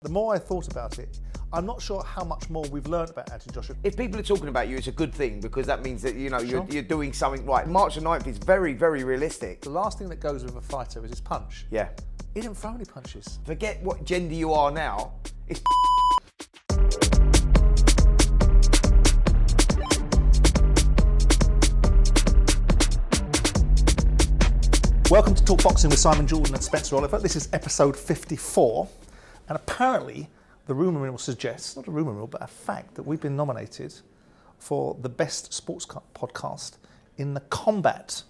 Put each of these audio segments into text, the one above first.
The more I thought about it, I'm not sure how much more we've learned about Anthony Joshua. If people are talking about you, it's a good thing because that means that you know you're, you're doing something right. March the 9th is very, very realistic. The last thing that goes with a fighter is his punch. Yeah. He didn't throw any punches. Forget what gender you are now. It's Welcome to Talk Boxing with Simon Jordan and Spencer Oliver. This is episode 54, and apparently the rumour mill suggests, not a rumour mill, but a fact, that we've been nominated for the best sports podcast in the combat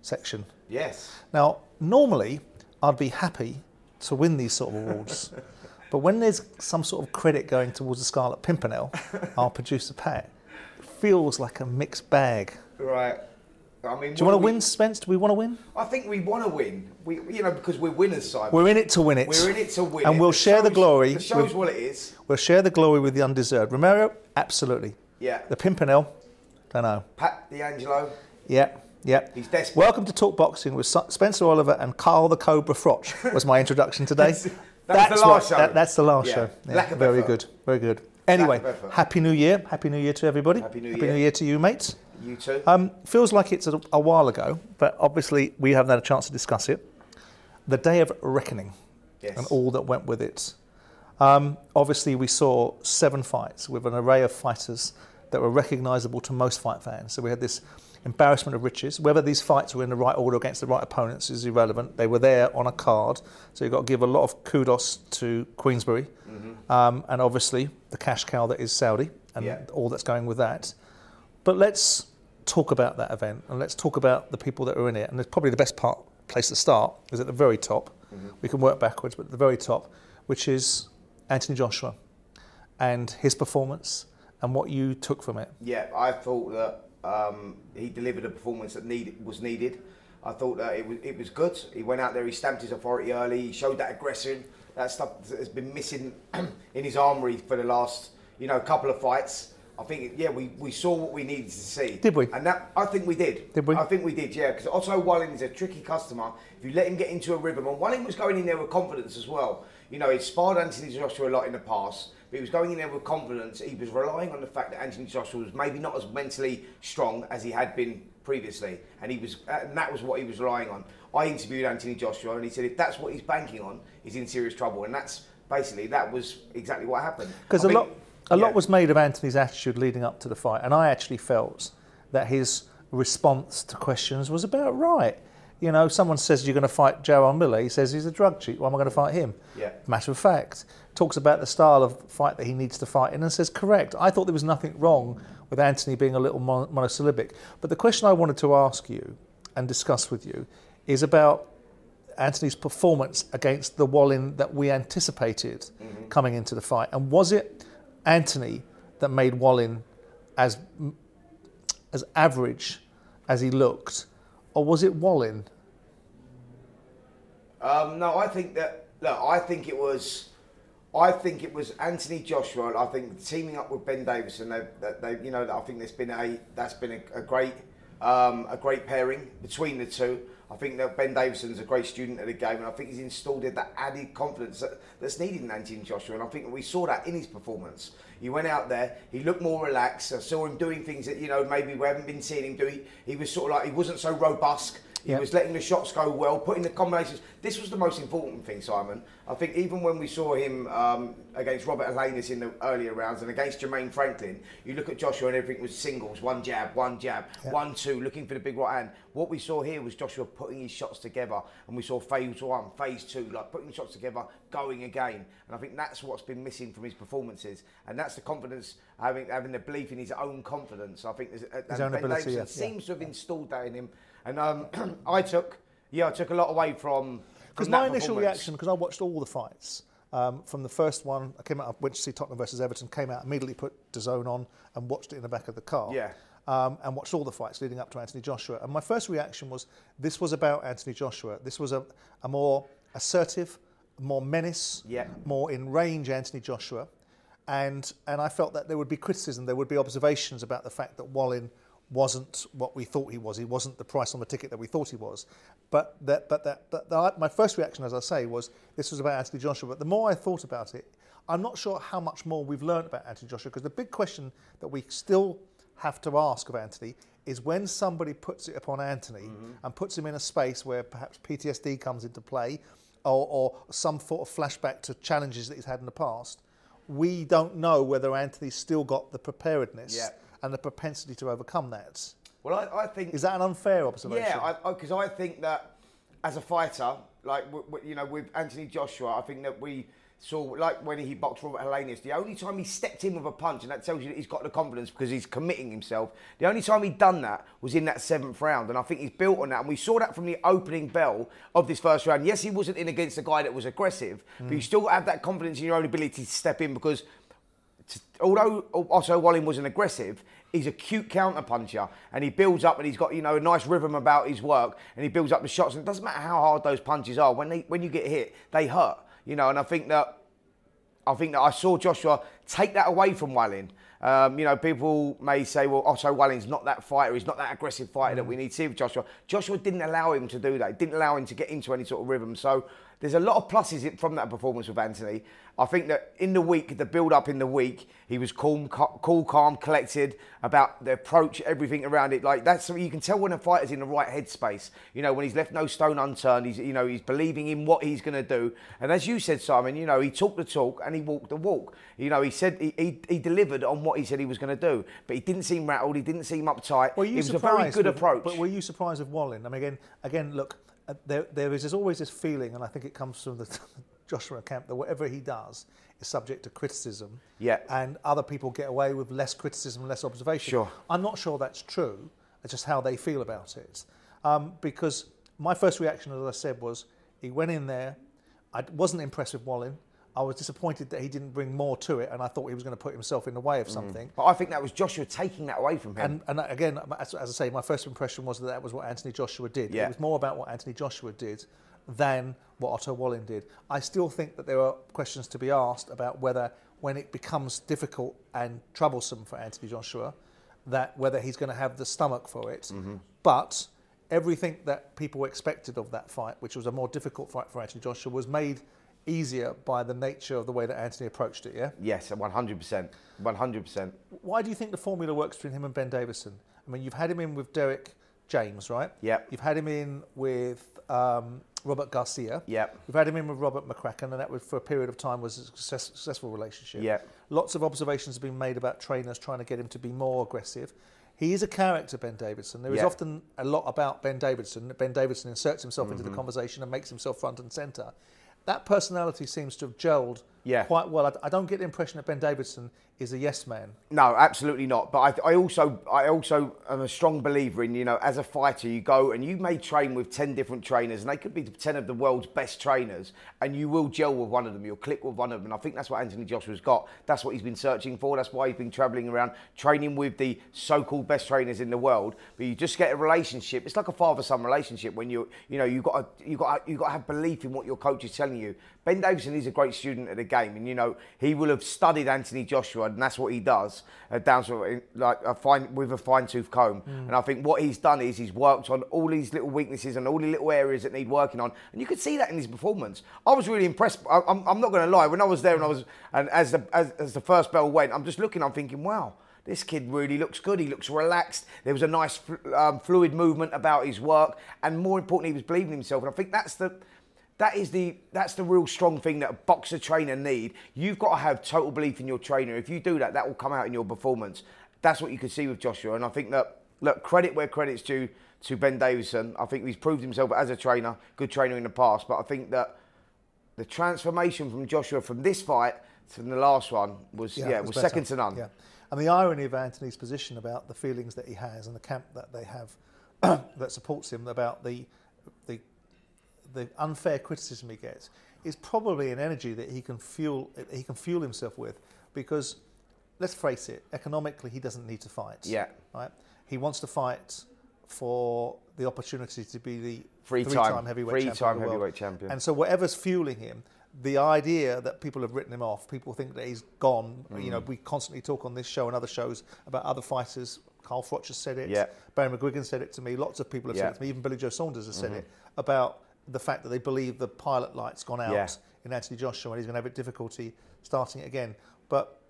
section. yes. Now, normally I'd be happy to win these sort of awards, but when there's some sort of credit going towards the Scarlet Pimpernel, our producer Pat, it feels like a mixed bag. Right. I mean, Do you want to win, Spence? Do we want to win? I think we want to win. We, you know, because we're winners, Simon. We're in it to win it. We're in it to win. And it. we'll The share the glory The show's with- what it is. We'll share the glory with the undeserved. Romero, absolutely. Yeah. The Pimpernel, don't know. Pat D'Angelo. Yeah, yeah. He's desperate. Welcome to Talk Boxing with Spencer Oliver and Carl the Cobra Froch was my introduction today. That was the last show. that- that's the last Yeah. show. Lack of very effort. good, very good. Anyway. Happy New Year. Happy New Year to everybody. Happy New Happy Year. New Year to you, mates. You too. Um, feels like it's a, a while ago, but obviously we haven't had a chance to discuss it. The Day of Reckoning Yes. and all that went with it. Um, obviously, we saw seven fights with an array of fighters that were recognisable to most fight fans. So we had this embarrassment of riches. Whether these fights were in the right order against the right opponents is irrelevant. They were there on a card, so you've got to give a lot of kudos to Queensberry, um, and obviously the cash cow that is Saudi and Yeah. all that's going with that. But let's talk about that event and let's talk about the people that are in it. And it's probably the best part place to start is at the very top. We can work backwards, but at the very top, which is Anthony Joshua and his performance and what you took from it. Yeah, I thought that um, he delivered a performance that needed, was needed. I thought that it was, it was good. He went out there, he stamped his authority early, he showed that aggression, that stuff that has been missing in his armory for the last, you know, couple of fights. I think, yeah, we, we saw what we needed to see. Did we? And that, I think we did. Did we? I think we did, yeah, because Otto Wallin is a tricky customer. If you let him get into a rhythm, and Wallin was going in there with confidence as well. You know, he'd sparred Anthony Joshua a lot in the past, but he was going in there with confidence. He was relying on the fact that Anthony Joshua was maybe not as mentally strong as he had been previously, and he was, uh, and that was what he was relying on. I interviewed Anthony Joshua, and he said if that's what he's banking on, he's in serious trouble, and that's basically that was exactly what happened. Because a lot, a yeah. lot was made of Anthony's attitude leading up to the fight, and I actually felt that his response to questions was about right. You know, someone says you're going to fight Jarrell Miller. He says he's a drug cheat. Why am I going to fight him? Yeah. Matter of fact, talks about the style of fight that he needs to fight in and says correct. I thought there was nothing wrong with Anthony being a little mon- monosyllabic. But the question I wanted to ask you and discuss with you is about Anthony's performance against the Wallin that we anticipated mm-hmm. coming into the fight? And was it Anthony that made Wallin as as average as he looked, or was it Wallin? Um, no, I think that. Look, I think it was. I think it was Anthony Joshua. I think teaming up with Ben Davison. They, they, you know, I think there's been a that's been a, a great, um, a great pairing between the two. I think that Ben Davison's a great student of the game, and I think he's installed that added confidence that, that's needed in Anthony Joshua. And I think we saw that in his performance. He went out there, he looked more relaxed. I saw him doing things that you know maybe we haven't been seeing him do. He, he was sort of like he wasn't so robust He was letting the shots go well, putting the combinations. This was the most important thing, Simon. I think even when we saw him um, against Robert Helenius in the earlier rounds and against Jermaine Franklin, you look at Joshua and everything was singles, one jab, one jab, one two, looking for the big right hand. What we saw here was Joshua putting his shots together, and we saw phase one, phase two, like putting the shots together, going again. And I think that's what's been missing from his performances, and that's the confidence, having having the belief in his own confidence. I think there's, and own ability, yeah. seems to have installed that in him. And um, I took, yeah, I took a lot away from. Because my initial reaction, because I watched all the fights, um, from the first one, I came out, I went to see Tottenham versus Everton, came out, immediately put DAZN on and watched it in the back of the car. Yeah. Um, and watched all the fights leading up to Anthony Joshua. And my first reaction was this was about Anthony Joshua. This was a, a more assertive, more menace, Yeah. more in range Anthony Joshua. And, and I felt that there would be criticism, there would be observations about the fact that Wallin wasn't what we thought he was. He wasn't the price on the ticket that we thought he was. But that, but that, but that, my first reaction, as I say, was this was about Anthony Joshua. But the more I thought about it, I'm not sure how much more we've learned about Anthony Joshua because the big question that we still have to ask of Anthony is when somebody puts it upon Anthony mm-hmm. and puts him in a space where perhaps PTSD comes into play or, or some sort of flashback to challenges that he's had in the past, we don't know whether Anthony's still got the preparedness Yeah. And the propensity to overcome that. Well, I, I think. Is that an unfair observation? Yeah, because I, think that as a fighter, like w- w- you know, with Anthony Joshua, I think that we saw like when he boxed Robert Helenius, the only time he stepped in with a punch, and that tells you that he's got the confidence because he's committing himself. The only time he'd done that was in that seventh round, and I think he's built on that. And we saw that from the opening bell of this first round. Yes, he wasn't in against a guy that was aggressive, but you mm. still have that confidence in your own ability to step in because although Otto Wallin wasn't aggressive, he's a cute counter puncher and he builds up and he's got you know a nice rhythm about his work and he builds up the shots and it doesn't matter how hard those punches are when they when you get hit they hurt you know and I think that I think that I saw Joshua take that away from Wallin. Um, you know, people may say, well, Otto Wallin's not that fighter. He's not that aggressive fighter that we need to see with Joshua. Joshua didn't allow him to do that. He didn't allow him to get into any sort of rhythm. So there's a lot of pluses from that performance with Anthony. I think that in the week, the build up in the week, he was calm, cool, calm, collected about the approach, everything around it. Like that's you can tell when a fighter's in the right headspace. You know, when he's left no stone unturned. He's you know he's believing in what he's going to do. And as you said, Simon, you know he talked the talk and he walked the walk. You know, he said he, he, he delivered on what he said he was going to do, but he didn't seem rattled. He didn't seem uptight. Were you it was a surprised very good with- approach. But were you surprised with Wallin? I mean, again, again, look, uh, there, there is always this feeling, and I think it comes from the Joshua camp that whatever he does is subject to criticism. Yeah. And other people get away with less criticism, less observation. Sure. I'm not sure that's true. It's just how they feel about it. Um, because my first reaction, as I said, was he went in there. I wasn't impressed with Wallin. I was disappointed that he didn't bring more to it, and I thought he was going to put himself in the way of something. but I think that was Joshua taking that away from him. And, and again, as, as I say, my first impression was that that was what Anthony Joshua did. Yeah. It was more about what Anthony Joshua did than what Otto Wallin did. I still think that there are questions to be asked about whether, when it becomes difficult and troublesome for Anthony Joshua, that whether he's going to have the stomach for it. Mm-hmm. But everything that people expected of that fight, which was a more difficult fight for Anthony Joshua, was made easier by the nature of the way that Anthony approached it. Yeah. yes, 100%. 100%. Why do you think the formula works between him and Ben Davison? I mean, you've had him in with Derrick James, right? Yep. You've had him in with um, Robert Garcia. Yep. You've had him in with Robert McCracken, and that was for a period of time was a success, successful relationship. Yep. Lots of observations have been made about trainers trying to get him to be more aggressive. He is a character, Ben Davison. There is Yep. often a lot about Ben Davison. Ben Davison inserts himself into Mm-hmm. the conversation and makes himself front and centre. That personality seems to have gelled Yeah. quite well. I, I don't get the impression that Ben Davison is a yes man. No, absolutely not. But I, I also, I also am a strong believer in you know, as a fighter, you go and you may train with ten different trainers, and they could be ten of the world's best trainers, and you will gel with one of them, you'll click with one of them. And I think that's what Anthony Joshua's got. That's what he's been searching for. That's why he's been travelling around training with the so-called best trainers in the world. But you just get a relationship. It's like a father-son relationship when you, you know, you got you got, you got to have belief in what your coach is telling you. Ben Davison is a great student of the game, and you know he will have studied Anthony Joshua, and that's what he does uh, down to like a fine with a fine tooth comb. And I think what he's done is he's worked on all these little weaknesses and all the little areas that need working on, and you could see that in his performance. I was really impressed. I, I'm, I'm not going to lie. When I was there and I was, and as the as, as the first bell went, I'm just looking. I'm thinking, wow. this kid really looks good. He looks relaxed. There was a nice um, fluid movement about his work, and more importantly, he was believing in himself. And I think that's the that is the that's the real strong thing that a boxer trainer need. You've got to have total belief in your trainer. If you do that, that will come out in your performance. That's what you can see with Joshua, and I think that look credit where credit's due to Ben Davison. I think he's proved himself as a trainer, good trainer in the past, but I think that the transformation from Joshua from this fight to the last one was yeah, yeah was, was second to none. Yeah. And the irony of Anthony's position about the feelings that he has and the camp that they have that supports him about the the unfair criticism he gets is probably an energy that he can fuel he can fuel himself with because let's face it economically he doesn't need to fight yeah right he wants to fight for the opportunity to be the three, time, heavyweight three champion. time heavyweight champion. And so whatever's fueling him, the idea that people have written him off, people think that he's gone. Mm. You know, mm. we constantly talk on this show and other shows about other fighters. Carl Froch has said it. Yeah. Barry McGuigan said it to me. Lots of people have yeah. said it to me. Even Billy Joe Saunders has said mm-hmm. it about the fact that they believe the pilot light's gone out yeah. in Anthony Joshua and he's going to have a difficulty starting it again. But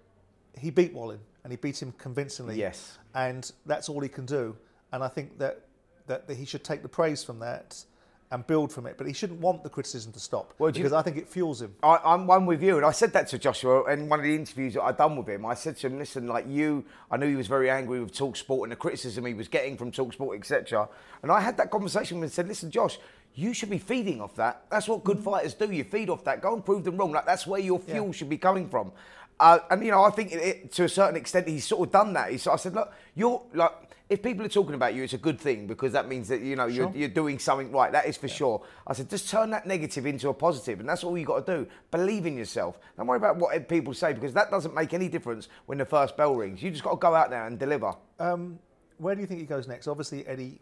he beat Wallin and he beat him convincingly. Yes. And that's all he can do. And I think that, that, that he should take the praise from that and build from it. But he shouldn't want the criticism to stop well, because you, I think it fuels him. I, am one with you, and I said that to Joshua in one of the interviews that I'd done with him. I said to him, "Listen, like you, I knew he was very angry with Talksport and the criticism he was getting from Talksport, etc." And I had that conversation with him and said, "Listen, Josh." You should be feeding off that. That's what good mm. fighters do. You feed off that. Go and prove them wrong. Like that's where your fuel yeah. should be coming from. Uh, and you know, I think it, to a certain extent he's sort of done that. He's, I said, look, you're like if people are talking about you, it's a good thing because that means that you know you're, you're doing something right. That is for yeah. sure. I said, just turn that negative into a positive, and that's all you got to do. Believe in yourself. Don't worry about what people say because that doesn't make any difference when the first bell rings. You just got to go out there and deliver. Um, where do you think he goes next? Obviously, Eddie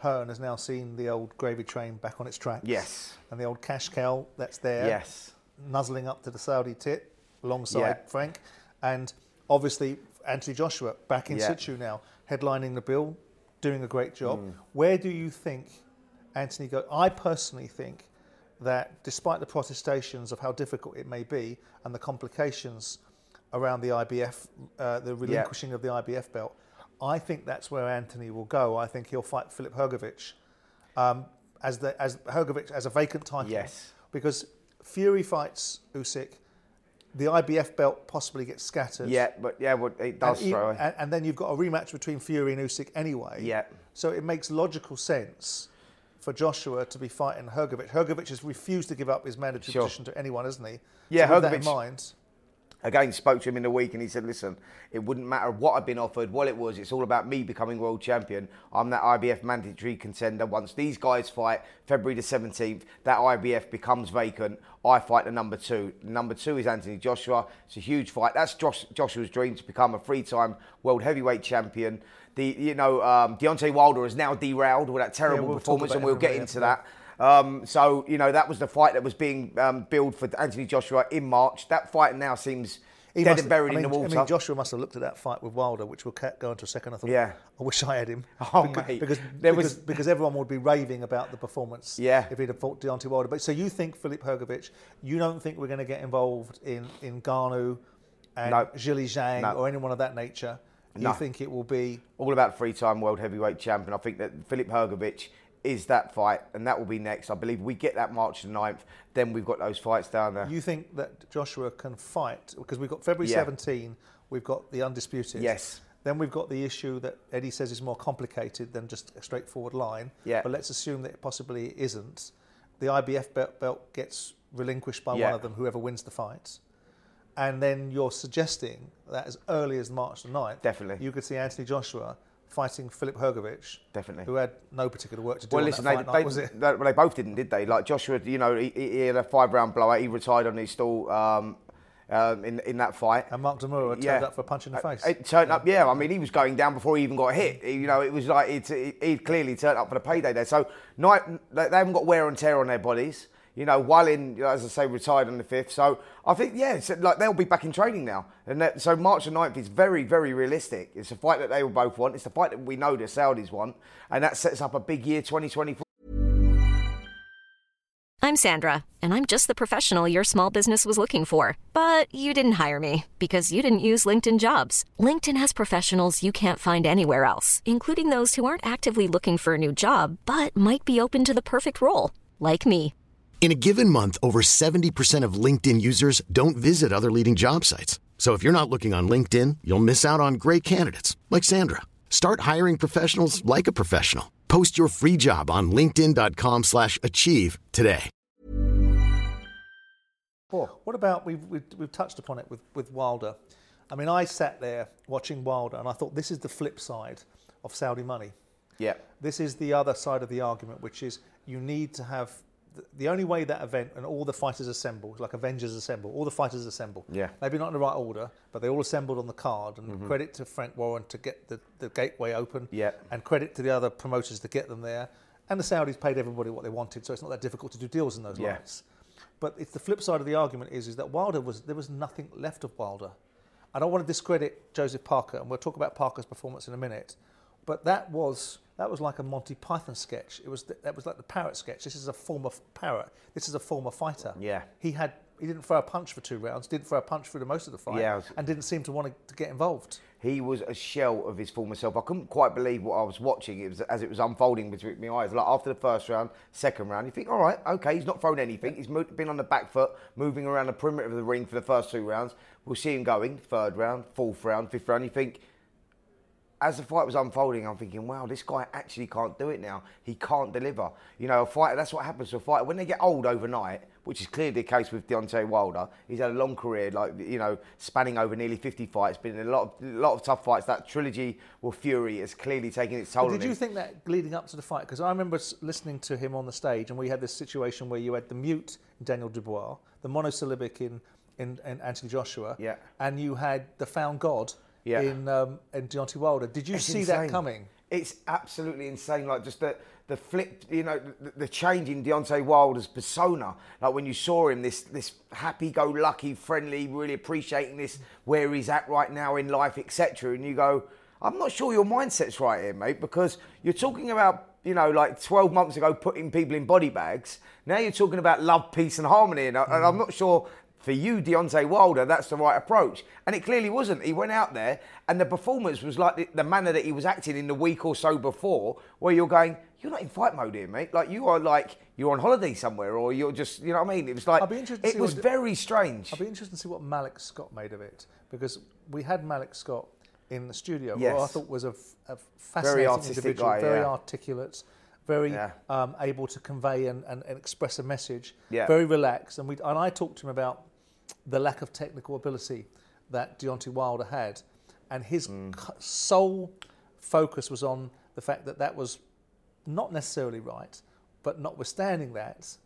Hearn has now seen the old gravy train back on its tracks. Yes. And the old cash cow that's there. Yes. Nuzzling up to the Saudi tit alongside yeah. Frank, and obviously Anthony Joshua back in yeah. situ now headlining the bill, doing a great job. Mm. Where do you think Anthony go? I personally think that despite the protestations of how difficult it may be and the complications around the IBF, uh, the relinquishing of the IBF belt, I think that's where Anthony will go. I think he'll fight Filip Hrgovic um, as the as Hrgovic as a vacant title. Yes, because Fury fights Usyk the IBF belt possibly gets scattered. Yeah, but yeah, well, it does and, throw. And, and, then you've got a rematch between Fury and Usyk anyway. Yeah. So it makes logical sense for Joshua to be fighting Hrgovic. Hrgovic has refused to give up his mandatory sure. position to anyone, hasn't he? Yeah, so Hrgovic. in mind, again spoke to him in the week and he said, listen, it wouldn't matter what I'd been offered, what it was, it's all about me becoming world champion. I'm that IBF mandatory contender. Once these guys fight February the 17th, that IBF becomes vacant. I fight the number two. Number two is Anthony Joshua. It's a huge fight. That's Josh, Joshua's dream to become a three-time world heavyweight champion. The you know um, Deontay Wilder is now derailed with that terrible yeah, we'll performance, and we'll get into that. Um, so, you know, that was the fight that was being um, billed for Anthony Joshua in March. That fight now seems he dead and buried I mean, in the water. I mean, Joshua must have looked at that fight with Wilder, which we'll go into a second. I thought, yeah. I wish I had him. Oh, because, mate. Because, there because, was... because everyone would be raving about the performance yeah. if he'd have fought Deontay Wilder. But so you think Filip Hrgovic, you don't think we're going to get involved in, in Ngannou and no. Zhilei Zhang no. or anyone of that nature? You no. think it will be... All about three-time world heavyweight champion. I think that Filip Hrgovic is that fight, and that will be next. I believe we get that March the 9th, then we've got those fights down there. You think that Joshua can fight? Because we've got February yeah. 17, we've got the Undisputed. Yes. Then we've got the issue that Eddie says is more complicated than just a straightforward line. Yeah. But let's assume that it possibly isn't. The IBF belt, belt gets relinquished by yeah. one of them, whoever wins the fight. And then you're suggesting that as early as March the 9th, Definitely. you could see Anthony Joshua fighting Filip Hrgovic, definitely, who had no particular work to do. Well, listen, they, they, night, was it? They, well, they both didn't, did they? Like Joshua, you know, he, he had a five-round blowout. He retired on his stall. Um, um, in in that fight, and Mark de Mori turned yeah. up for a punch in the uh, face. It turned yeah. up, yeah. I mean, he was going down before he even got hit. You know, it was like he he clearly turned up for the payday there. So, night, they haven't got wear and tear on their bodies. You know, Wallin, as I say, retired on the 5th. So I think, yeah, like they'll be back in training now. And that, so March the 9th is very, very realistic. It's a fight that they will both want. It's the fight that we know the Saudis want. And that sets up a big year 2024. I'm Sandra, and I'm just the professional your small business was looking for. But you didn't hire me because you didn't use LinkedIn jobs. LinkedIn has professionals you can't find anywhere else, including those who aren't actively looking for a new job but might be open to the perfect role, like me. In a given month, over 70% of LinkedIn users don't visit other leading job sites. So if you're not looking on LinkedIn, you'll miss out on great candidates like Sandra. Start hiring professionals like a professional. Post your free job on linkedin.com/achieve slash achieve today. What about we've, we've, we've touched upon it with, with Wilder. I mean, I sat there watching Wilder and I thought this is the flip side of Saudi money. Yeah. This is the other side of the argument, which is you need to have the, only way that event and all the fighters assemble, like Avengers assemble, all the fighters assemble. Yeah. Maybe not in the right order, but they all assembled on the card. And mm-hmm. credit to Frank Warren to get the, the gateway open. Yeah. And credit to the other promoters to get them there. And the Saudis paid everybody what they wanted, so it's not that difficult to do deals in those Yeah. But it's the flip side of the argument is, is that Wilder was there was nothing left of Wilder. I don't want to discredit Joseph Parker, and we'll talk about Parker's performance in a minute. But that was that was like a Monty Python sketch. It was that was like the parrot sketch. This is a former parrot. This is a former fighter. Yeah. He had he didn't throw a punch for two rounds. Didn't throw a punch for the most of the fight. Yeah, was- and didn't seem to want to, to get involved. He was a shell of his former self. I couldn't quite believe what I was watching. It was as it was unfolding between my eyes. Like after the first round, second round, you think, all right, okay, he's not thrown anything. He's mo- been on the back foot, moving around the perimeter of the ring for the first two rounds. We'll see him going third round, fourth round, fifth round. You think, as the fight was unfolding, I'm thinking, wow, this guy actually can't do it now. He can't deliver. You know, a fighter, that's what happens to a fighter. When they get old overnight, which is clearly the case with Deontay Wilder, he's had a long career, like, you know, spanning over nearly 50 fights, been in a lot of, a lot of tough fights. That trilogy with Fury has clearly taken its toll But did you him. think that leading up to the fight? Because I remember listening to him on the stage, and we had this situation where you had the mute Daniel Dubois, the monosyllabic in, in, in Anthony Joshua, Yeah. and you had the found God Yeah. in, um, in Deontay Wilder. Did you It's see insane. that coming? It's absolutely insane. Like just the the flip, you know, the, the change in Deontay Wilder's persona. Like when you saw him, this this happy-go-lucky, friendly, really appreciating this where he's at right now in life, etc. And you go, I'm not sure your mindset's right here, mate, because you're talking about. You know, like 12 months ago, putting people in body bags. Now you're talking about love, peace, and harmony. And, I, and I'm not sure for you, Deontay Wilder, that's the right approach. And it clearly wasn't. He went out there, and the performance was like the, the manner that he was acting in the week or so before, where you're going, you're not in fight mode here, mate. Like you are like you're on holiday somewhere, or you're just, you know what I mean? It was like I'll be interested to it was what- very strange. I'll be interested to see what Malik Scott made of it because we had Malik Scott in the studio, who I thought was a fascinating artistic individual, guy, very yeah. articulate, very Yeah. um, able to convey and, and, and express a message, Yeah. very relaxed. And, we, and I talked to him about the lack of technical ability that Deontay Wilder had, and his Mm. sole focus was on the fact that that was not necessarily right, but notwithstanding that,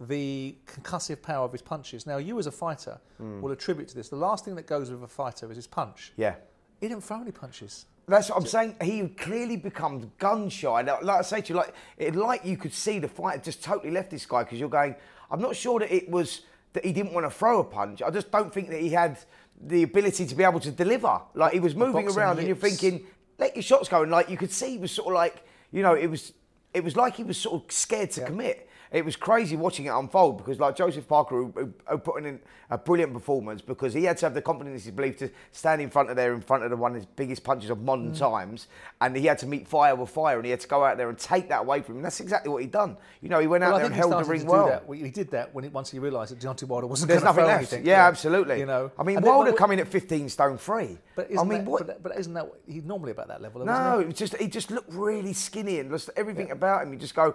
the concussive power of his punches. Now, you as a fighter Mm. will attribute to this. The last thing that goes with a fighter is his punch. yeah. He didn't throw any punches. That's what I'm saying. He clearly becomes gun shy. Like, like I say to you, like it like you could see the fight had just totally left this guy because you're going. I'm not sure that it was that he didn't want to throw a punch. I just don't think that he had the ability to be able to deliver. Like he was moving around, and you're thinking, let your shots go. And like you could see, he was sort of like, you know, it was it was like he was sort of scared to commit. It was crazy watching it unfold because, like Joseph Parker, who, who, who put in a brilliant performance because he had to have the confidence, he believed, to stand in front of there, in front of the one of his biggest punches of modern Mm. times, and he had to meet fire with fire, and he had to go out there and take that away from him. And that's exactly what he done. You know, he went out I there and he held the ring well. that. He did that when he, once he realised that Deontay Wilder wasn't There's nothing left. anything. Yeah, absolutely. You know, I mean, And then- Wilder but- coming at 15 stone free. But I isn't, mean, that, what? but, isn't that he's normally about that level? No, it was just he just looked really skinny and just everything about him. You just go,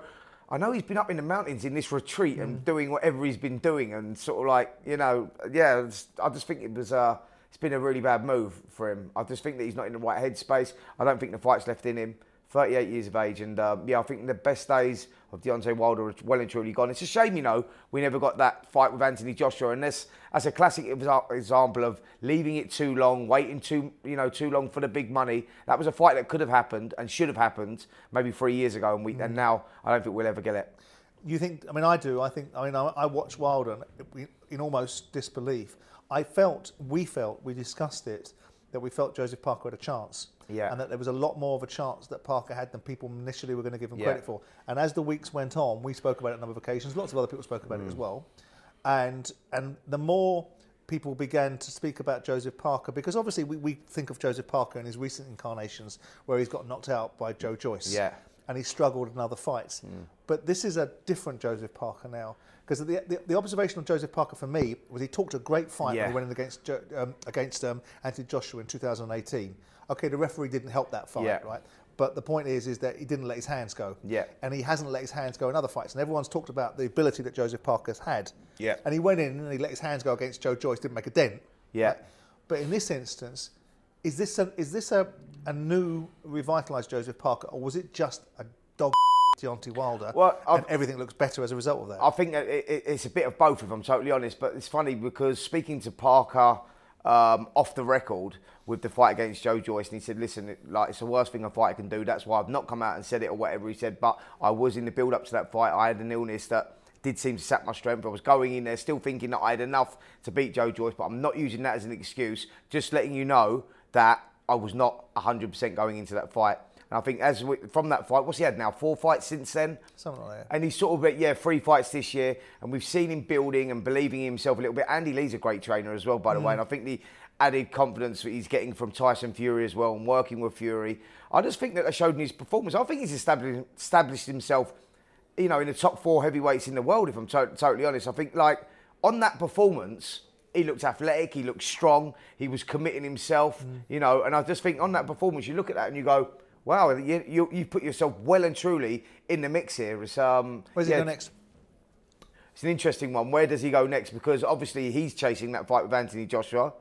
I know he's been up in the mountains in this retreat Mm. and doing whatever he's been doing, and sort of like you know, yeah. I just think it was uh, it's been a really bad move for him. I just think that he's not in the right headspace. I don't think the fight's left in him. 38 years of age, and um, yeah, I think the best days of Deontay Wilder are well and truly gone. It's a shame, you know, we never got that fight with Anthony Joshua, and this as a classic example of leaving it too long, waiting too, you know, too long for the big money. That was a fight that could have happened and should have happened maybe three years ago, and we and now I don't think we'll ever get it. You think? I mean, I do. I think. I mean, I, I watched Wilder in almost disbelief. I felt, we felt, we discussed it, that we felt Joseph Parker had a chance. Yeah. and that there was a lot more of a chance that Parker had than people initially were going to give him Yeah. credit for. And as the weeks went on, we spoke about it on a number of occasions. Lots of other people spoke about it Mm. as well. And and the more people began to speak about Joseph Parker, because obviously we, we think of Joseph Parker in his recent incarnations where he's got knocked out by Joe Joyce. Yeah. And he struggled in other fights. But this is a different Joseph Parker now. Because the, the, the observation of Joseph Parker for me was he talked a great fight Yeah. when he went in against, um, against um, Anthony Joshua in 2018. Okay, the referee didn't help that fight, Yeah. right? But the point is, is that he didn't let his hands go. Yeah. And he hasn't let his hands go in other fights. And everyone's talked about the ability that Joseph Parker's had. Yeah. And he went in and he let his hands go against Joe Joyce, didn't make a dent. Yeah. But in this instance, is this a, is this a, a new revitalised Joseph Parker, or was it just a dog Deontay Wilder, Well, and everything looks better as a result of that? I think it, it, it's a bit of both, if I'm totally honest. But it's funny because speaking to Parker um, off the record with the fight against Joe Joyce, and he said, "Listen, like it's the worst thing a fighter can do. That's why I've not come out and said it or whatever he said. But I was in the build up to that fight. I had an illness that." Did seem to sap my strength. I was going in there still thinking that I had enough to beat Joe Joyce, but I'm not using that as an excuse. Just letting you know that I was not 100% going into that fight. And I think as we, from that fight, what's he had now? Four fights since then. Something like that. And he's sort of, yeah, three fights this year. And we've seen him building and believing in himself a little bit. Andy Lee's a great trainer as well, by the way. Mm. And I think the added confidence that he's getting from Tyson Fury as well and working with Fury, I just think that that showed in his performance. I think he's established, established himself, you know, in the top four heavyweights in the world, if I'm to- totally honest. I think, like, on that performance, he looked athletic, he looked strong, he was committing himself, mm. you know. And I just think on that performance, you look at that and you go, wow, you, you, you put yourself well and truly in the mix here. It's, um, Where's yeah, he go next? It's an interesting one. Where does he go next? Because obviously he's chasing that fight with Anthony Joshua.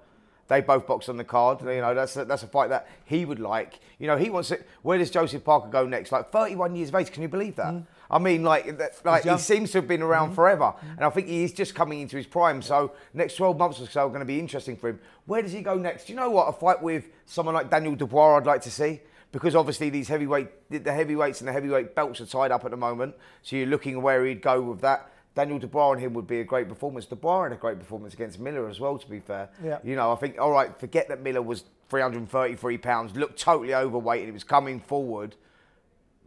They both box on the card. You know, that's a, that's a fight that he would like. You know, he wants it. Where does Joseph Parker go next? Like 31 years of age. Can you believe that? I mean, like, that, like he seems to have been around forever, and I think he is just coming into his prime. So next 12 months or so are going to be interesting for him. Where does he go next? Do you know what? A fight with someone like Daniel Dubois, I'd like to see. Because obviously these heavyweight, the heavyweights and the heavyweight belts are tied up at the moment. So you're looking where he'd go with that. Daniel Dubois and him would be a great performance. Dubois had a great performance against Miller as well, to be fair. Yeah. You know, I think, all right, forget that Miller was 333 pounds, looked totally overweight and he was coming forward.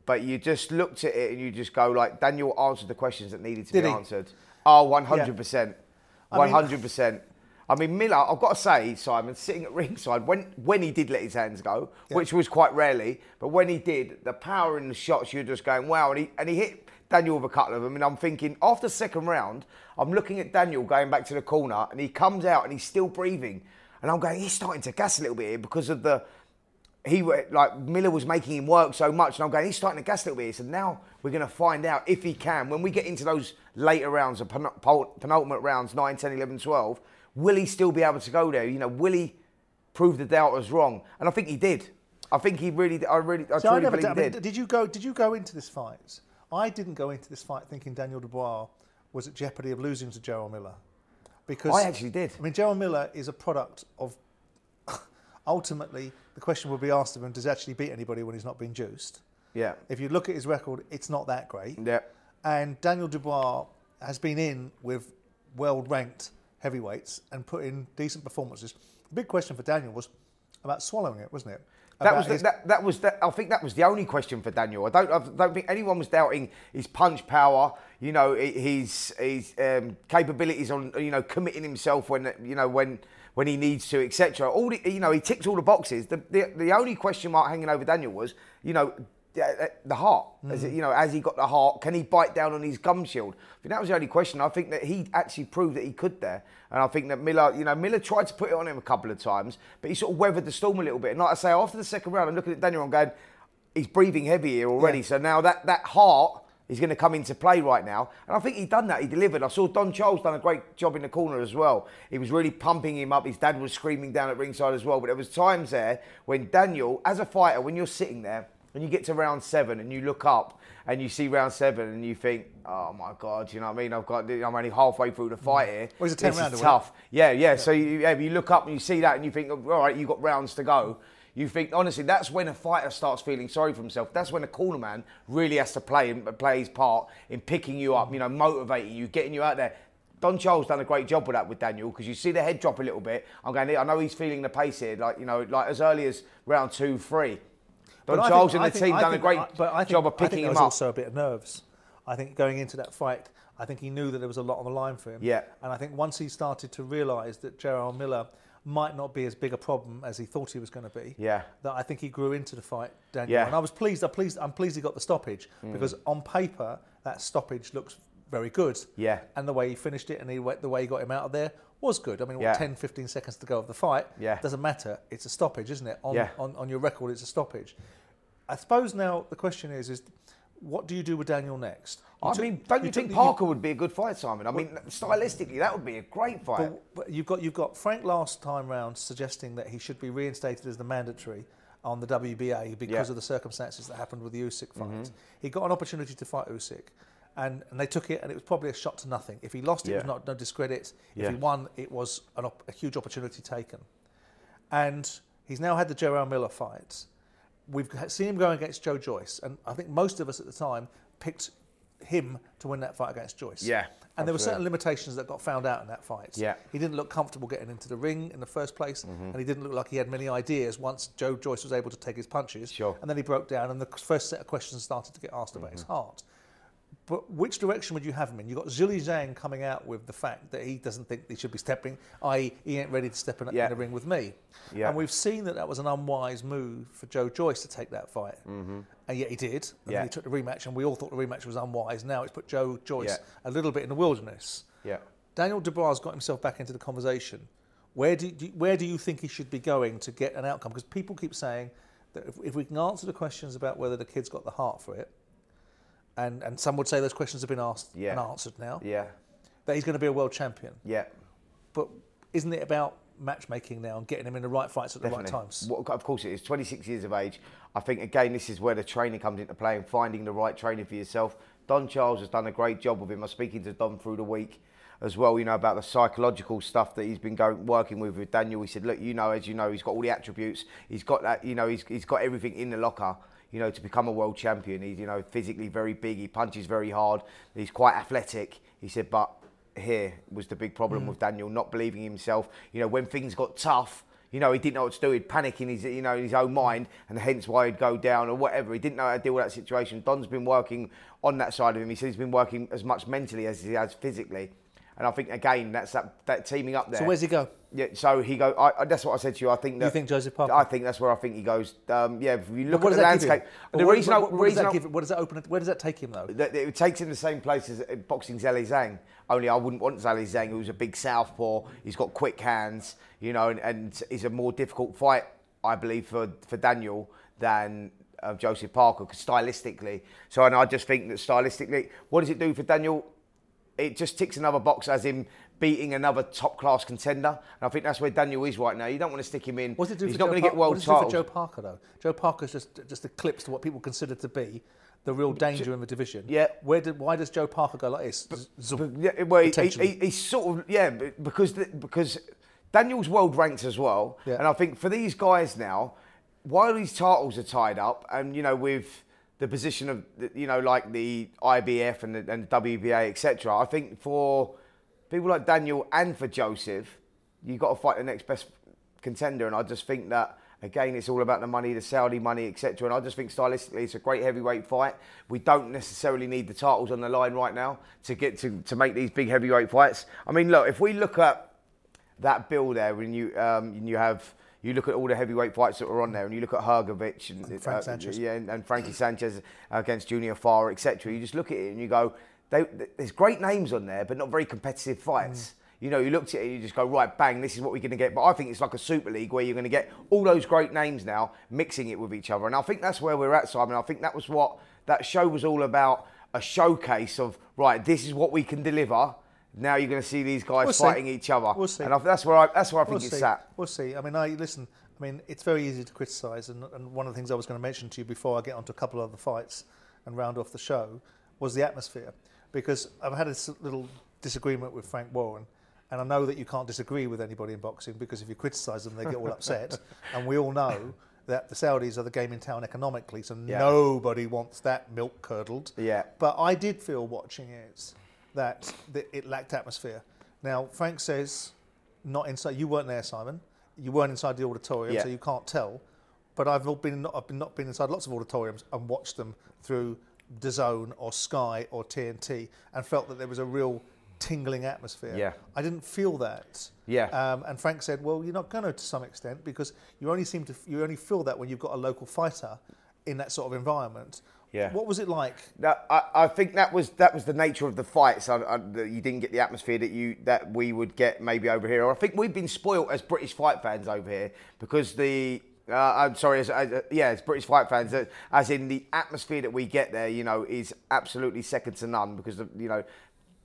But you just looked at it and you just go, like, Daniel answered the questions that needed to Did be he? answered. Oh, 100%. I mean- 100%. I mean, Miller, I've got to say, Simon, sitting at ringside, when, when he did let his hands go, which was quite rarely, but when he did, the power in the shots, you're just going, wow. And he, and he hit Daniel with a couple of them. And I'm thinking, after the second round, I'm looking at Daniel going back to the corner, and he comes out and he's still breathing. And I'm going, he's starting to gas a little bit here because of the. He like Miller was making him work so much, and I'm going. He's starting to gas a little bit. So now we're going to find out if he can. When we get into those later rounds, the penultimate rounds, 9, 10, 11, 12, will he still be able to go there? You know, will he prove the doubters wrong? And I think he did. I think he really. I really, I See, truly never believe he I did. did you go? Did you go into this fight? I didn't go into this fight thinking Daniel Dubois was at jeopardy of losing to Jarrell Miller, because I actually did. I mean, Jarrell Miller is a product of. ultimately, the question will be asked of him: Does he actually beat anybody when he's not being juiced? Yeah. If you look at his record, it's not that great. Yeah. And Daniel Dubois has been in with world-ranked heavyweights and put in decent performances. The big question for Daniel was about swallowing it, wasn't it? That was the, his- that, that was the, I think that was the only question for Daniel. I don't I don't think anyone was doubting his punch power. You know his his um, capabilities on you know committing himself when you know when when he needs to etc. All the, you know he ticks all the boxes. The, the the only question mark hanging over Daniel was you know. The, uh, the heart, As hmm. it, you know, has he got the heart? Can he bite down on his gum shield? I think that was the only question. I think that he actually proved that he could there, and I think that Miller, you know, Miller tried to put it on him a couple of times, but he sort of weathered the storm a little bit. And like I say, after the second round, I'm looking at Daniel and going, he's breathing heavy here already. Yeah. So now that that heart is going to come into play right now, and I think he done that. He delivered. I saw Don Charles done a great job in the corner as well. He was really pumping him up. His dad was screaming down at ringside as well. But there was times there when Daniel, as a fighter, when you're sitting there and you get to round seven and you look up and you see round seven and you think, oh my god, you know what I mean? I've got, I'm only halfway through the fight here. Well, it's a 10 This rounder, is tough. Yeah, yeah. So you, yeah, you look up and you see that and you think, all right, you've got rounds to go. You think honestly, that's when a fighter starts feeling sorry for himself. That's when a corner man really has to play and play his part in picking you up, you know, motivating you, getting you out there. Don Charles done a great job with that with Daniel because you see the head drop a little bit. I'm going. I know he's feeling the pace here, like you know, like as early as round two, three. But I Charles think- and the think- team I done a great I- but I job of I picking think him was up. also a bit of nerves. I think going into that fight, I think he knew that there was a lot on the line for him. Yeah. And I think once he started to realise that Jarrell Miller might not be as big a problem as he thought he was going to be. Yeah. That I think he grew into the fight, Daniel. Yeah. Mm. And I was pleased. I'm pleased. I'm pleased he got the stoppage because on paper that stoppage looks very good. Yeah. And the way he finished it and he, the way he got him out of there was good. I mean, what, Yeah. 10, 15 seconds to go of the fight. Yeah. Doesn't matter. It's a stoppage, isn't it? On, Yeah. on, on your record, it's a stoppage. I suppose now the question is, is what do you do with Daniel next? You I took- mean, don't you, took think Parker would be a good fight, Simon? I mean, stylistically, that would be a great fight. But, but you've got you've got Frank last time round suggesting that he should be reinstated as the mandatory on the WBA because Yeah. Mm-hmm. of the circumstances that happened with the Usyk fight. He got an opportunity to fight Usyk, and, and they took it, and it was probably a shot to nothing. If he lost, it was not no discredit. If Yeah. he won, it was an op- a huge opportunity taken. And he's now had the Jarrell Miller fight. We've seen him going against Joe Joyce, and I think most of us at the time picked him to win that fight against Joyce. Yeah, And there were certain limitations that got found out in that fight. Yeah. Mm-hmm. He didn't look comfortable getting into the ring in the first place, and he didn't look like he had many ideas once Joe Joyce was able to take his punches. Sure. And then he broke down, and the first set of questions started to get asked about Mm-hmm. his heart. But which direction would you have him in? You've got Zhilei Zhang coming out with the fact that he doesn't think he should be stepping, i.e., he ain't ready to step in, Yeah. in the ring with me. Yeah. And we've seen that that was an unwise move for Joe Joyce to take that fight. Mm-hmm. And yet he did. And Yeah. he took the rematch, and we all thought the rematch was unwise. Now it's put Joe Joyce Yeah. a little bit in the wilderness. Yeah. Daniel Dubois got himself back into the conversation. Where do, you, where do you think he should be going to get an outcome? Because people keep saying that if, if we can answer the questions about whether the kid's got the heart for it, and, and some would say those questions have been asked Yeah. and answered now, Yeah. that he's going to be a world champion. Yeah. But isn't it about matchmaking now and getting him in the right fights at the right times? What- of course it is. 26 years of age. I think, again, this is where the training comes into play and finding the right training for yourself. Don Charles has done a great job with him. I was speaking to Don through the week as well, you know, about the psychological stuff that he's been going, working with with Daniel. He said, look, you know, as you know, he's got all the attributes. He's got that, you know, he's, he's got everything in the locker, you know, to become a world champion. He's, you know, physically very big. He punches very hard. He's quite athletic. He said, but here was the big problem mm. with Daniel, not believing himself. You know, when things got tough, you know, he didn't know what to do. He'd panic in his, you know, in his own mind, and hence why he'd go down or whatever. He didn't know how to deal with that situation. Don's been working on that side of him. He said he's been working as much mentally as he has physically. And I think again, that's that, that teaming up there. So where's he go? Yeah, so he go. I, that's what I said to you. I think that. You think Joseph Parker? I think that's where I think he goes. Um, yeah, if you look at the landscape, the What- reason, what, what, what does that give, what does that open? Where does that take him though? that it takes him the same place as uh, boxing Zhilei Zhang. Only I wouldn't want Zhilei Zhang, who's a big southpaw. He's got quick hands, you know, and, and is a more difficult fight, I believe, for for Daniel than uh, Joseph Parker, 'cause stylistically. So, and I just think that stylistically, what does it do for Daniel? It just ticks another box as him beating another top class contender. And I think that's where Daniel is right now. You don't want to stick him in. What's it do He's for not Joe going to get world what it do for titles. Joe Parker though? Joe Parker's just just eclipsed what people consider to be the real danger in the division. Yeah. Where did why does Joe Parker go like this? Zoom, Yeah, well, he, he, he's sort of yeah, because the, because Daniel's world ranked as well, Yeah. and I think for these guys now, while these titles are tied up, and you know with the position of you know like the IBF and the, and WBA etc. I think for people like Daniel and for Joseph, you've got to fight the next best contender, and I just think that. Again, it's all about the money, the Saudi money, etc. And I just think stylistically, it's a great heavyweight fight. We don't necessarily need the titles on the line right now to get to, to make these big heavyweight fights. I mean, look, if we look at that bill there, when you um, and you have you look at all the heavyweight fights that were on there, and you look at Hrgovic and, And Frank uh, Sanchez. yeah, and, and Frankie Sanchez against Junior Fa, etc. You just look at it and you go, they, there's great names on there, but not very competitive fights. Mm. You know, you looked at it and you just go, right, bang, this is what we're going to get. But I think it's like a Super League where you're going to get all those great names now mixing it with each other. And I think that's where we're at, Simon. I think that was what that show was all about a showcase of, right, this is what we can deliver. Now you're going to see these guys We'll see. fighting each other. We'll see. And I, that's where I, that's where I think we'll it's see. at. We'll see. I mean, I listen. I mean, it's very easy to criticise, and, and one of the things I was going to mention to you before I get onto a couple of the fights and round off the show was the atmosphere, because I've had a s- little disagreement with Frank Warren, and I know that you can't disagree with anybody in boxing because if you criticise them, they get all upset, and we all know. That the Saudis are the game in town economically, so Yeah. nobody wants that milk curdled. Yeah. But I did feel watching it that, it lacked atmosphere. Now, Frank says, not inside. You weren't there, Simon. You weren't inside the auditorium, Yeah. so you can't tell. But I've not been, I've been not been inside lots of auditoriums and watched them through DAZN or Sky or TNT and felt that there was a real tingling atmosphere. Yeah. I didn't feel that. Yeah. Um, and Frank said, "Well, you're not going to to some extent because you only seem to you only feel that when you've got a local fighter in that sort of environment." Yeah. What was it like? That, I, I think that was that was the nature of the fights. I, I, you didn't get the atmosphere that you that we would get maybe over here. Or I think we've been spoilt as British fight fans over here because the. Uh, I'm sorry, as, as, yeah, as British fight fans, uh, as in the atmosphere that we get there, you know, is absolutely second to none because of, you know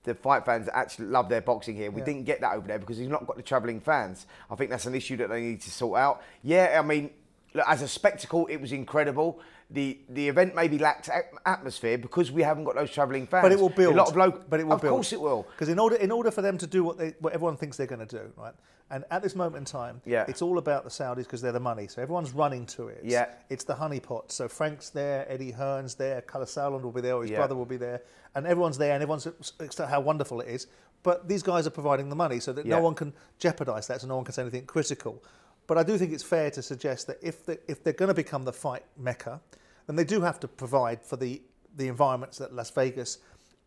the fight fans actually love their boxing here. We Yeah. didn't get that over there because you've not got the travelling fans. I think that's an issue that they need to sort out. Yeah, I mean, look, as a spectacle, it was incredible. The the event maybe lacked at- atmosphere because we haven't got those travelling fans. But it will build. A lot of local. But it will of build. course it will. Because in order, in order for them to do what they, what everyone thinks they're going to do, right? And at this moment in time, Yeah. it's all about the Saudis because they're the money. So everyone's running to it. Yeah. It's the honeypot. So Frank's there, Eddie Hearn's there, Kalle Sauerland will be there, or his Yeah. brother will be there, and everyone's there, and everyone's how wonderful it is. But these guys are providing the money, so that Yeah. no one can jeopardise that, so no one can say anything critical. But I do think it's fair to suggest that if they, if they're going to become the fight mecca, then they do have to provide for the the environments that Las Vegas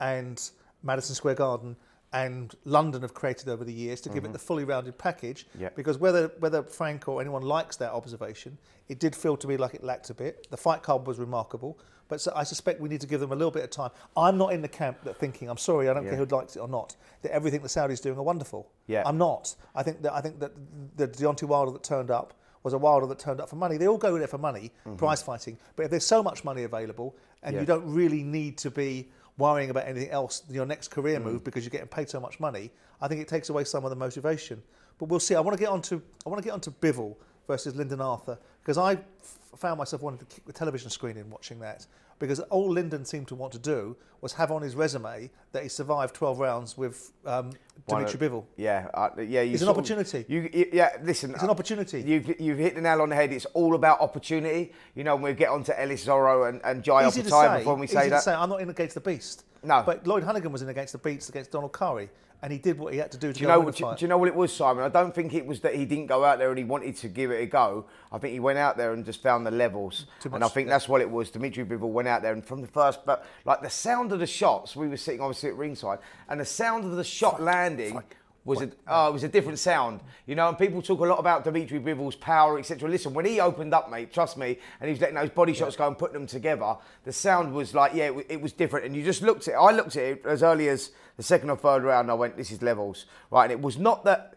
and Madison Square Garden and London have created over the years to give it mm-hmm. the fully rounded package. Yeah. Because whether whether Frank or anyone likes that observation, it did feel to me like it lacked a bit. The fight card was remarkable, but so I suspect we need to give them a little bit of time. I'm not in the camp that thinking, I'm sorry, I don't care who likes it or not, that everything the Saudis doing are wonderful. Yeah. I'm not. I think that I think that the Deontay Wilder that turned up was a Wilder that turned up for money. They all go there for money, prize fighting. But if there's so much money available and Yeah. you don't really need to be worrying about anything else, your next career Mm. move because you're getting paid so much money, I think it takes away some of the motivation. But we'll see. I want to get onto I want to get onto Bivol versus Lyndon Arthur because I f- found myself wanting to kick the television screen in watching that because all Lyndon seemed to want to do was have on his resume that he survived 12 rounds with um, Dimitri Bivol. Yeah, uh, yeah. You It's an sort of- opportunity. you, you- yeah, listen. It's an opportunity. You've, you've hit the nail on the head. It's all about opportunity. You know, when we get on to Ellis Zorro and, and Jai easy to Opetaia say. before we say that. say. I'm not in against the beast. No. But Lloyd Honeyghan was in against the beast against Donald Curry, and he did what he had to do to Do you know? win Do, do you know what it was, Simon? I don't think it was that he didn't go out there and he wanted to give it a go. I think he went out there and just found the levels, Too and I think yeah. that's what it was. Dimitri Bivol went out there and from the first, but like the sound of the shots, we were sitting obviously at ringside, and the sound of the shot landing. Was a, oh, it was a different sound, you know. And people talk a lot about Dimitri Bivol's power, etc. Listen, when he opened up, mate, trust me, and he was letting those body shots go and putting them together, the sound was like, yeah, it, it was different. And you just looked at it. I looked at it as early as the second or third round. I went, this is levels, right? And it was not that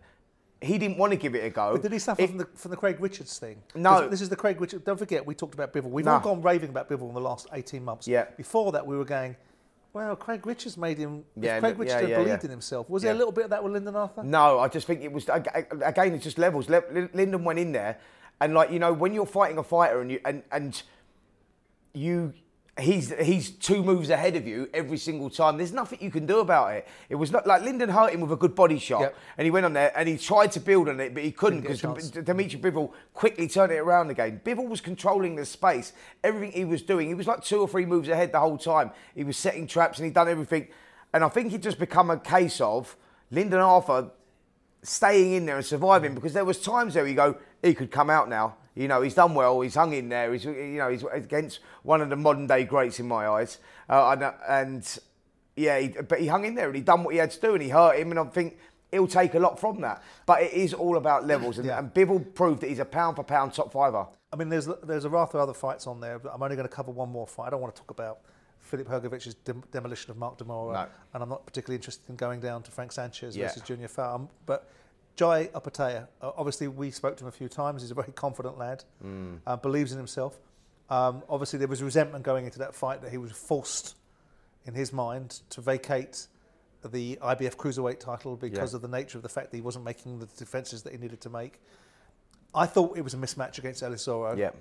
he didn't want to give it a go. But did he suffer It- from the from the Craig Richards thing? No. This is the Craig Richards. Don't forget, we talked about Bivol. We've No. all gone raving about Bivol in the last 18 months. Yeah. Before that, we were going, well, Craig Richards made him. Yeah, Craig Richards had yeah, believed yeah. in himself, was there a little bit of that with Lyndon Arthur? No, I just think it was again. It's just levels. Le- Lyndon went in there, and like you know, when you're fighting a fighter and you and and you. He's he's two moves ahead of you every single time. There's nothing you can do about it. It was not like Lyndon hurt him with a good body shot, Yep. and he went on there and he tried to build on it, but he couldn't Didn't get a because. Dimitri Bivol quickly turned it around again. Bivol was controlling the space. Everything he was doing, he was like two or three moves ahead the whole time. He was setting traps and he'd done everything. And I think it just become a case of Lyndon Arthur staying in there and surviving because there was times there you go, he could come out now. You know, he's done well. He's hung in there. He's you know he's against one of the modern day greats in my eyes. Uh, and, and yeah, he, but he hung in there and he done what he had to do and he hurt him. And I think he'll take a lot from that. But it is all about levels. And, Yeah. and Bivol proved that he's a pound for pound top fiver. I mean, there's there's a raft of other fights on there, but I'm only going to cover one more fight. I don't want to talk about Filip Hrgovic's dem- demolition of Mark de Mori, No. and I'm not particularly interested in going down to Frank Sanchez Yeah. versus Junior Fa. Um, but Jai Opetaia, uh, obviously we spoke to him a few times. He's a very confident lad, Mm. uh, believes in himself. Um, obviously, there was resentment going into that fight that he was forced, in his mind, to vacate the IBF cruiserweight title because Yeah. of the nature of the fact that he wasn't making the defences that he needed to make. I thought it was a mismatch against Ellis Zorro Yeah.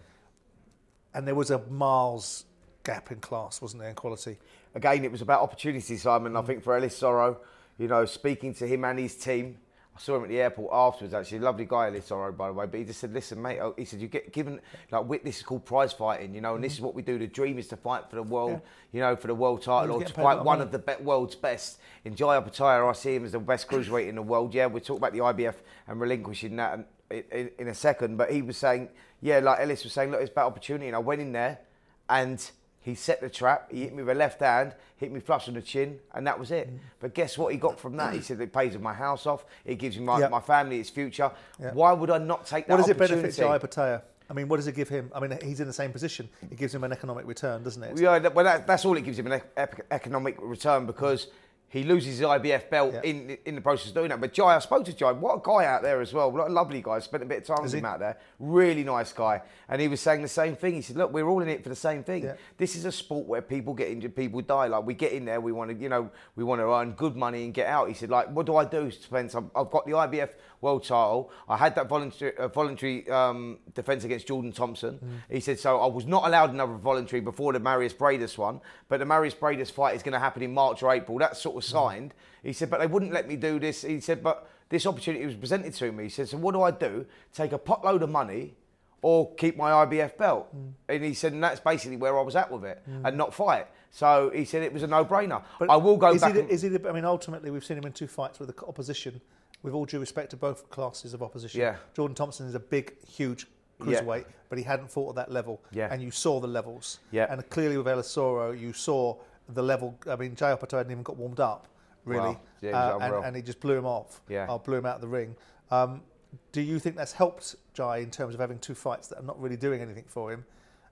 and there was a miles gap in class, wasn't there, in quality? again, it was about opportunity, Simon. I think for Ellis Zorro, you know, speaking to him and his team, I saw him at the airport afterwards. Actually, lovely guy, Ellis Zorro, by the way. But he just said, "Listen, mate," oh, he said, "You get given like we- this is called prize fighting, you know, and this is mm-hmm. what we do. The dream is to fight for the world, you know, for the world title, or to paid a lot fight one money. of the be- world's best." In Jai Opetaia, I see him as the best cruiserweight in the world. Yeah, we'll talk about the IBF and relinquishing that in, in, in a second. But he was saying, yeah, like Ellis was saying, look, it's about opportunity. And I went in there, and he set the trap. He hit me with a left hand, hit me flush on the chin, and that was it. Mm. But guess what he got from that? He said it pays my house off. It gives me my, Yep. my family its future. Yep. Why would I not take that What does it benefit Jai Opetaia? I mean, what does it give him? I mean, he's in the same position. It gives him an economic return, doesn't it? Yeah, well, that, that's all it gives him an ec- ec- economic return because he loses his IBF belt Yeah. in in the process of doing that. But Jai, I spoke to Jai. What a guy out there as well. What a lovely guy. Spent a bit of time Is with him out there. Really nice guy. And he was saying the same thing. He said, "Look, we're all in it for the same thing. Yeah. This is a sport where people get injured, people die. Like we get in there, we want to, you know, we want to earn good money and get out." He said, "Like, what do I do, Spence? I've got the IBF world title. I had that voluntary uh, voluntary um, defense against Jordan Thompson. Mm. He said, so I was not allowed another voluntary before the Mairis Briedis one, but the Mairis Briedis fight is going to happen in March or April. That's sort of signed. He said, but they wouldn't let me do this. He said, but this opportunity was presented to me. He said, so what do I do? Take a potload of money or keep my IBF belt? Mm. And he said, and that's basically where I was at with it and not fight. So he said it was a no-brainer. But I will go is back. He, and- is he the, I mean, ultimately, we've seen him in two fights with the opposition. With all due respect to both classes of opposition, Yeah. Jordan Thompson is a big, huge Yeah. cruiserweight, but he hadn't fought at that level. Yeah. And you saw the levels. Yeah. And clearly with Ellis Zorro, you saw the level. I mean, Jai Opetaia hadn't even got warmed up, really, Wow. Yeah, uh, and, and he just blew him off. Yeah. uh, blew him out of the ring. Um, do you think that's helped Jai in terms of having two fights that are not really doing anything for him?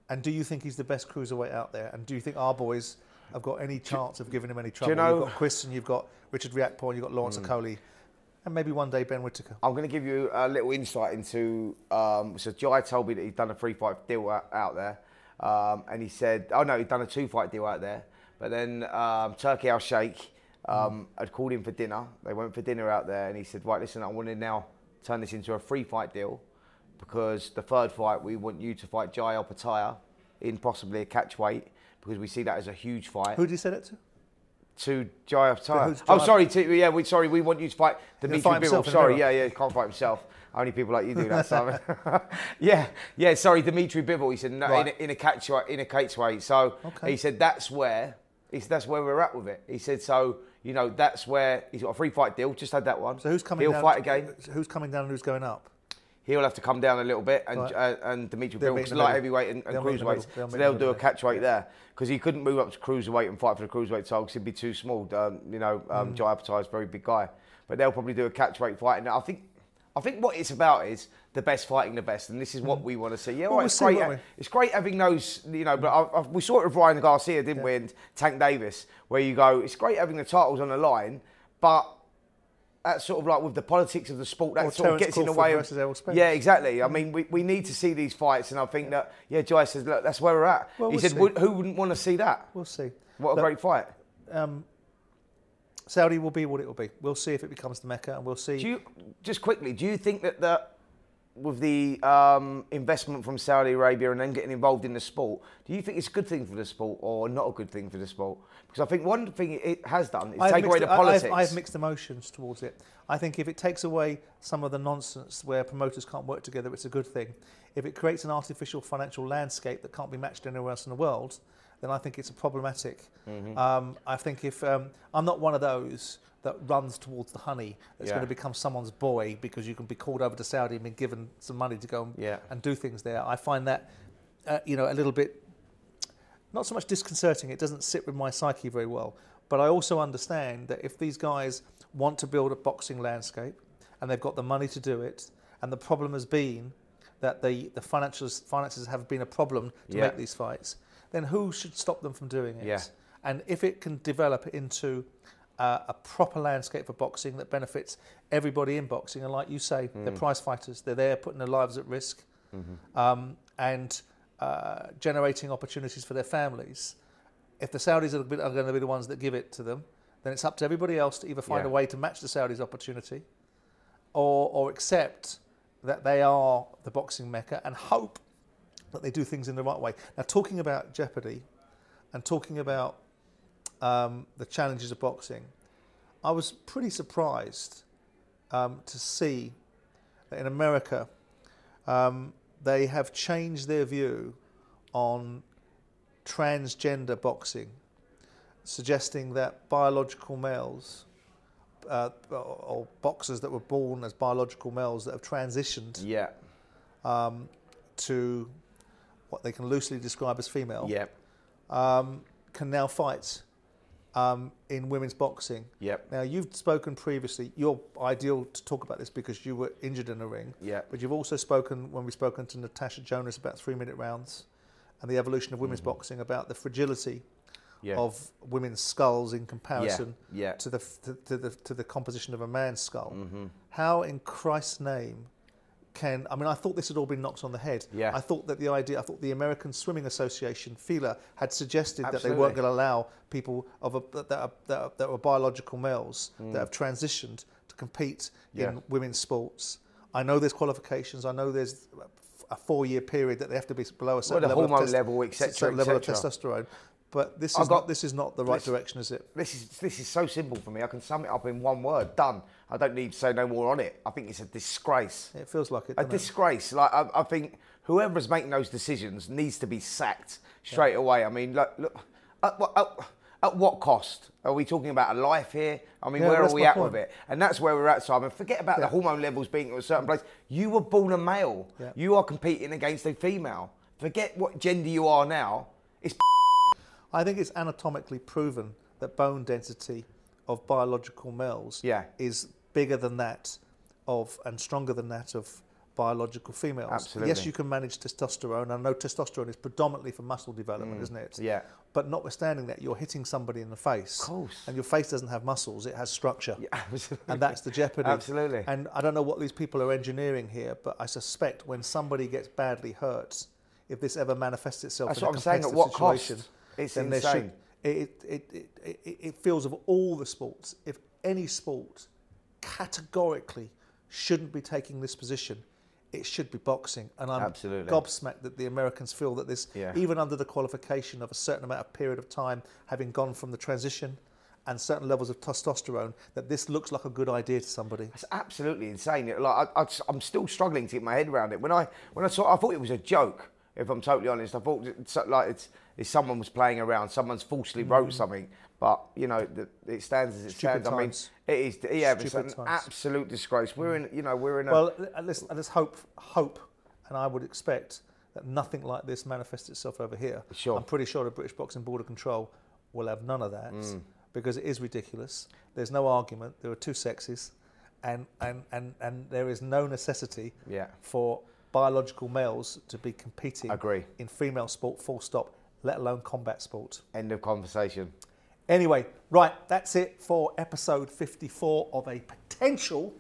And do you think he's the best cruiserweight out there? And do you think our boys have got any chance of giving him any trouble? you know- you've got Chris and you've got Richard Riakporhe and you've got Lawrence Okoli, and maybe one day Ben Whittaker. I'm going to give you a little insight into. Um, so Jai told me that he'd done a three fight deal out, there, um, and he said, "Oh no, he'd done a two fight deal out there." But then um, Turki Al Sheikh um, had called him for dinner. They went for dinner out there, and he said, "Right, listen, I want to now turn this into a three fight deal because the third fight we want you to fight Jai Opetaia in possibly a catch weight because we see that as a huge fight." Who did he say that to? To Jai who's Oh, sorry. To, yeah, we sorry. We want you to fight Dimitri Bivol. Sorry. Yeah, yeah. He can't fight himself. Only people like you do that. Simon. yeah, yeah. Sorry, Dimitri Bivol. He said no, Right. in, a, in a catch in a catch weight. So Okay. he said that's where he said, that's where we're at with it. He said so. You know, that's where he's got a free fight deal. Just had that one. So who's coming He'll down? fight again. Who's coming down and who's going up? He'll have to come down a little bit, and Right. uh, and Dimitri They'll Bivol, meet because in the light heavyweight and, and They'll meet in the cruiserweights, middle. They'll so they'll do a middle. catch weight there because he couldn't move up to cruiserweight and fight for the cruiserweight title because he'd be too small. Um, you know, Mm. um, Jai is a very big guy, but they'll probably do a catch weight fight. And I think, I think what it's about is the best fighting the best, and this is what we want to see. Yeah, Mm. Well, right, we'll it's see, great. we? It's great having those, you know. But I, I, we saw it with Ryan Garcia, didn't we? And Tank Davis, where you go, it's great having the titles on the line, but that's sort of like with the politics of the sport, that Or sort of Terence gets in the Crawford way of. versus Errol Spence. Yeah, exactly. I mean, we, we need to see these fights, and I think that yeah, Jai says, look, that's where we're at. Well, he we'll said. Who wouldn't want to see that? We'll see. What a Look, great fight. Um, Saudi will be what it will be. We'll see if it becomes the Mecca, and we'll see. Do you just quickly? Do you think that the with the um, investment from Saudi Arabia and then getting involved in the sport, do you think it's a good thing for the sport or not a good thing for the sport? Because I think one thing it has done is take away the have- politics. I have mixed emotions towards it. I think if it takes away some of the nonsense where promoters can't work together, it's a good thing. If it creates an artificial financial landscape that can't be matched anywhere else in the world, then I think it's problematic. Mm-hmm. Um, I think if um, I'm not one of those that runs towards the honey that's Yeah. going to become someone's boy because you can be called over to Saudi and be given some money to go and, Yeah. and do things there. I find that uh, you know a little bit not so much disconcerting, it doesn't sit with my psyche very well. But I also understand that if these guys want to build a boxing landscape and they've got the money to do it, and the problem has been that the, the financials, finances have been a problem to Yeah. make these fights, then who should stop them from doing it? Yeah. And if it can develop into uh, a proper landscape for boxing that benefits everybody in boxing, and like you say, Mm. they're prize fighters, they're there putting their lives at risk Mm-hmm. um, and uh, generating opportunities for their families. If the Saudis are, are going to be the ones that give it to them, then it's up to everybody else to either find Yeah. a way to match the Saudis' opportunity or, or accept that they are the boxing mecca and hope that they do things in the right way. Now, talking about jeopardy and talking about um, the challenges of boxing, I was pretty surprised um, to see that in America um, they have changed their view on transgender boxing, suggesting that biological males uh, or boxers that were born as biological males that have transitioned Yeah. um, to what they can loosely describe as female Yep. um, can now fight um, in women's boxing. Yep. Now you've spoken previously. You're ideal to talk about this because you were injured in a ring. Yep. But you've also spoken when we've spoken to Natasha Jonas about three-minute rounds and the evolution of women's boxing about the fragility Mm-hmm. Yeah. of women's skulls in comparison yeah. to the to, to the to the composition of a man's skull. Mm-hmm. How in Christ's name can I mean I thought this had all been knocked on the head. Yeah. I thought that the idea I thought the American Swimming Association FINA had suggested that they weren't going to allow people of a, that, are, that, are, that are biological males Mm. that have transitioned to compete Yeah. in women's sports. I know there's qualifications. I know there's a four-year period that they have to be below a certain the level, hormone of level, et cetera, certain et level of testosterone. But this is got- not this is not the right this- direction, is it? This is this is so simple for me. I can sum it up in one word. Done. I don't need to say no more on it. I think it's a disgrace. It feels like it. A doesn't it? disgrace. Like I, I think whoever's making those decisions needs to be sacked straight away. I mean, look, look at, what- at, at what cost? Are we talking about a life here? I mean, Yeah, where are we at point. with it? And that's where we're at, Simon. Forget about the hormone levels being at a certain place. You were born a male. Yeah. You are competing against a female. Forget what gender you are now. It's I think it's anatomically proven that bone density of biological males Yeah. is bigger than that of and stronger than that of biological females. Absolutely. Yes, you can manage testosterone. I know testosterone is predominantly for muscle development, isn't it? Mm. yeah. But notwithstanding that, you're hitting somebody in the face. Of course. And your face doesn't have muscles; it has structure. absolutely. And that's the jeopardy. Absolutely. And I don't know what these people are engineering here, but I suspect when somebody gets badly hurt, if this ever manifests itself That's in what a I'm saying, at what cost? It's then insane. should it, it, it, it, feels of all the sports, if any sport categorically shouldn't be taking this position, it should be boxing. And I'm Absolutely. gobsmacked that the Americans feel that this, Yeah. even under the qualification of a certain amount of period of time, having gone from the transition and certain levels of testosterone, that this looks like a good idea to somebody. It's absolutely insane. Like I, am still struggling to get my head around it. When I when I saw, I thought it was a joke. If I'm totally honest, I thought it's like it's, it's someone was playing around. Someone's falsely wrote something, but you know the, it stands as it Mm. Stupid stands. I mean, it is. Yeah, it's an times. absolute disgrace. We're in. You know, we're in a. Well, uh, let's, let's hope, hope, and I would expect that nothing like this manifests itself over here. Sure. I'm pretty sure the British Boxing Board of Control will have none of that Mm. because it is ridiculous. There's no argument. There are two sexes, and, and, and, and there is no necessity Yeah. for biological males to be competing Agree. in female sport, full stop, let alone combat sport. End of conversation. Anyway, right, that's it for episode 54 of a potential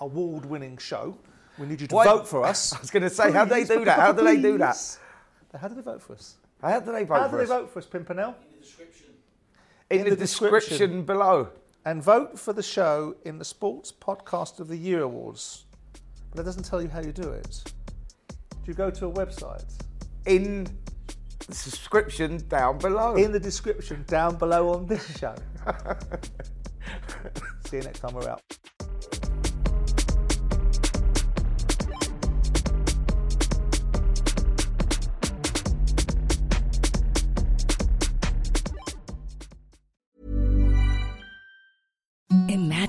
award winning show. We need you to Why- vote for us. I was gonna say, how do they do that? How do they do that? How do they vote for us? How do they vote How do for they us? vote for us, Pimpernel? In, in the, the description. description. below. And vote for the show in the Sports Podcast of the Year Awards. But it doesn't tell you how you do it. Do you go to a website? In the subscription down below. In the description down below on this show. See you next time we're out.